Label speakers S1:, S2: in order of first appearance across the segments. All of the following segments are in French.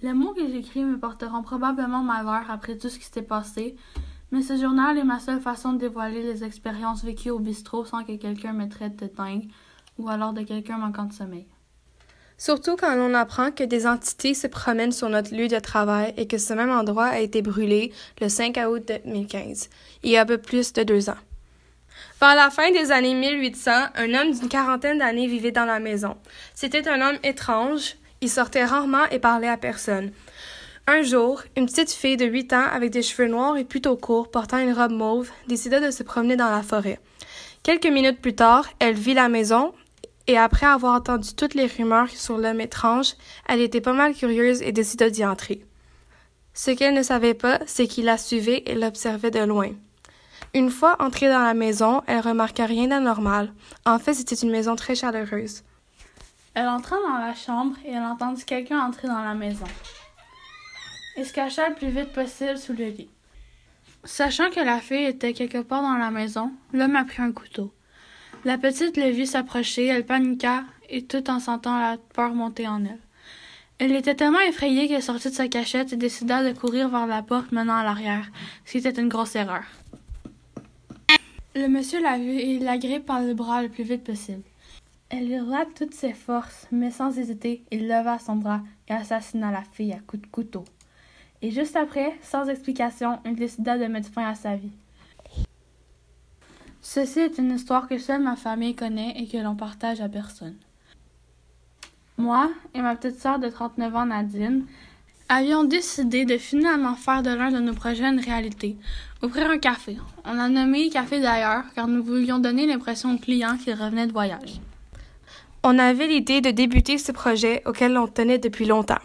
S1: Les mots que j'écris me porteront probablement malheur après tout ce qui s'est passé, mais ce journal est ma seule façon de dévoiler les expériences vécues au bistrot sans que quelqu'un me traite de dingue ou alors de quelqu'un manquant de sommeil.
S2: Surtout quand on apprend que des entités se promènent sur notre lieu de travail et que ce même endroit a été brûlé le 5 août 2015, il y a un peu plus de deux ans. Vers la fin des années 1800, un homme d'une quarantaine d'années vivait dans la maison. C'était un homme étrange, il sortait rarement et parlait à personne. Un jour, une petite fille de huit ans avec des cheveux noirs et plutôt courts, portant une robe mauve, décida de se promener dans la forêt. Quelques minutes plus tard, elle vit la maison, et après avoir entendu toutes les rumeurs sur l'homme étrange, elle était pas mal curieuse et décida d'y entrer. Ce qu'elle ne savait pas, c'est qu'il la suivait et l'observait de loin. Une fois entrée dans la maison, elle remarqua rien d'anormal. En fait, c'était une maison très chaleureuse.
S1: Elle entra dans la chambre et elle entendit quelqu'un entrer dans la maison. Elle se cacha le plus vite possible sous le lit. Sachant que la fille était quelque part dans la maison, l'homme a pris un couteau. La petite le vit s'approcher, elle paniqua, et tout en sentant la peur monter en elle. Elle était tellement effrayée qu'elle sortit de sa cachette et décida de courir vers la porte menant à l'arrière, ce qui était une grosse erreur. Le monsieur l'a vue et la grippe par le bras le plus vite possible. Elle hurla de toutes ses forces, mais sans hésiter, il leva son bras et assassina la fille à coups de couteau. Et juste après, sans explication, il décida de mettre fin à sa vie. Ceci est une histoire que seule ma famille connaît et que l'on partage à personne. Moi et ma petite sœur de 39 ans, Nadine, avions décidé de finalement faire de l'un de nos projets une réalité, ouvrir un café. On l'a nommé Café d'ailleurs car nous voulions donner l'impression aux clients qu'ils revenaient de voyage.
S2: On avait l'idée de débuter ce projet auquel on tenait depuis longtemps.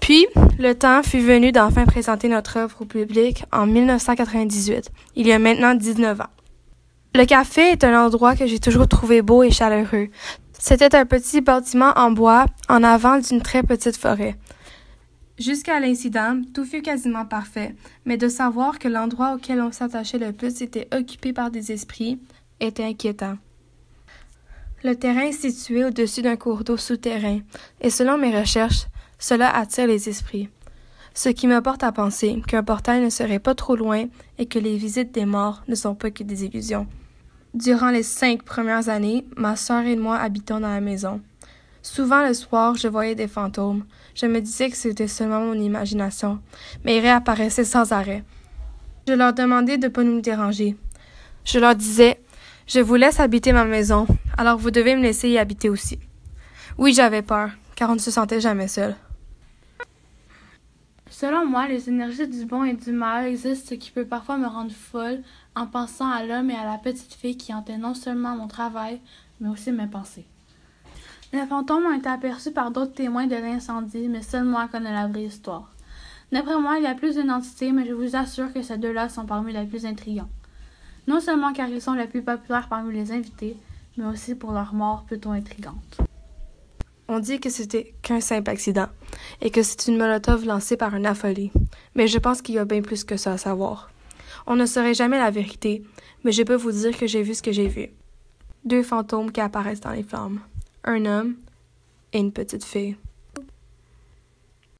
S2: Puis, le temps fut venu d'enfin présenter notre œuvre au public en 1998, il y a maintenant 19 ans. Le café est un endroit que j'ai toujours trouvé beau et chaleureux. C'était un petit bâtiment en bois en avant d'une très petite forêt. Jusqu'à l'incident, tout fut quasiment parfait, mais de savoir que l'endroit auquel on s'attachait le plus était occupé par des esprits était inquiétant. Le terrain est situé au-dessus d'un cours d'eau souterrain, et selon mes recherches, cela attire les esprits. Ce qui me porte à penser qu'un portail ne serait pas trop loin et que les visites des morts ne sont pas que des illusions. Durant les cinq premières années, ma sœur et moi habitons dans la maison. Souvent le soir, je voyais des fantômes. Je me disais que c'était seulement mon imagination, mais ils réapparaissaient sans arrêt. Je leur demandais de ne pas nous déranger. Je leur disais Je vous laisse habiter ma maison, alors vous devez me laisser y habiter aussi. Oui, j'avais peur, car on ne se sentait jamais seul.
S1: Selon moi, les énergies du bon et du mal existent, ce qui peut parfois me rendre folle en pensant à l'homme et à la petite fille qui hantaient non seulement mon travail, mais aussi mes pensées. Les fantômes ont été aperçus par d'autres témoins de l'incendie, mais seul moi connais la vraie histoire. D'après moi, il y a plus d'une entité, mais je vous assure que ces deux-là sont parmi les plus intrigants. Non seulement car ils sont les plus populaires parmi les invités, mais aussi pour leur mort plutôt intrigante.
S2: On dit que c'était qu'un simple accident et que c'est une molotov lancée par un affolé, mais je pense qu'il y a bien plus que ça à savoir. On ne saurait jamais la vérité, mais je peux vous dire que j'ai vu ce que j'ai vu. Deux fantômes qui apparaissent dans les flammes. Un homme et une petite fille.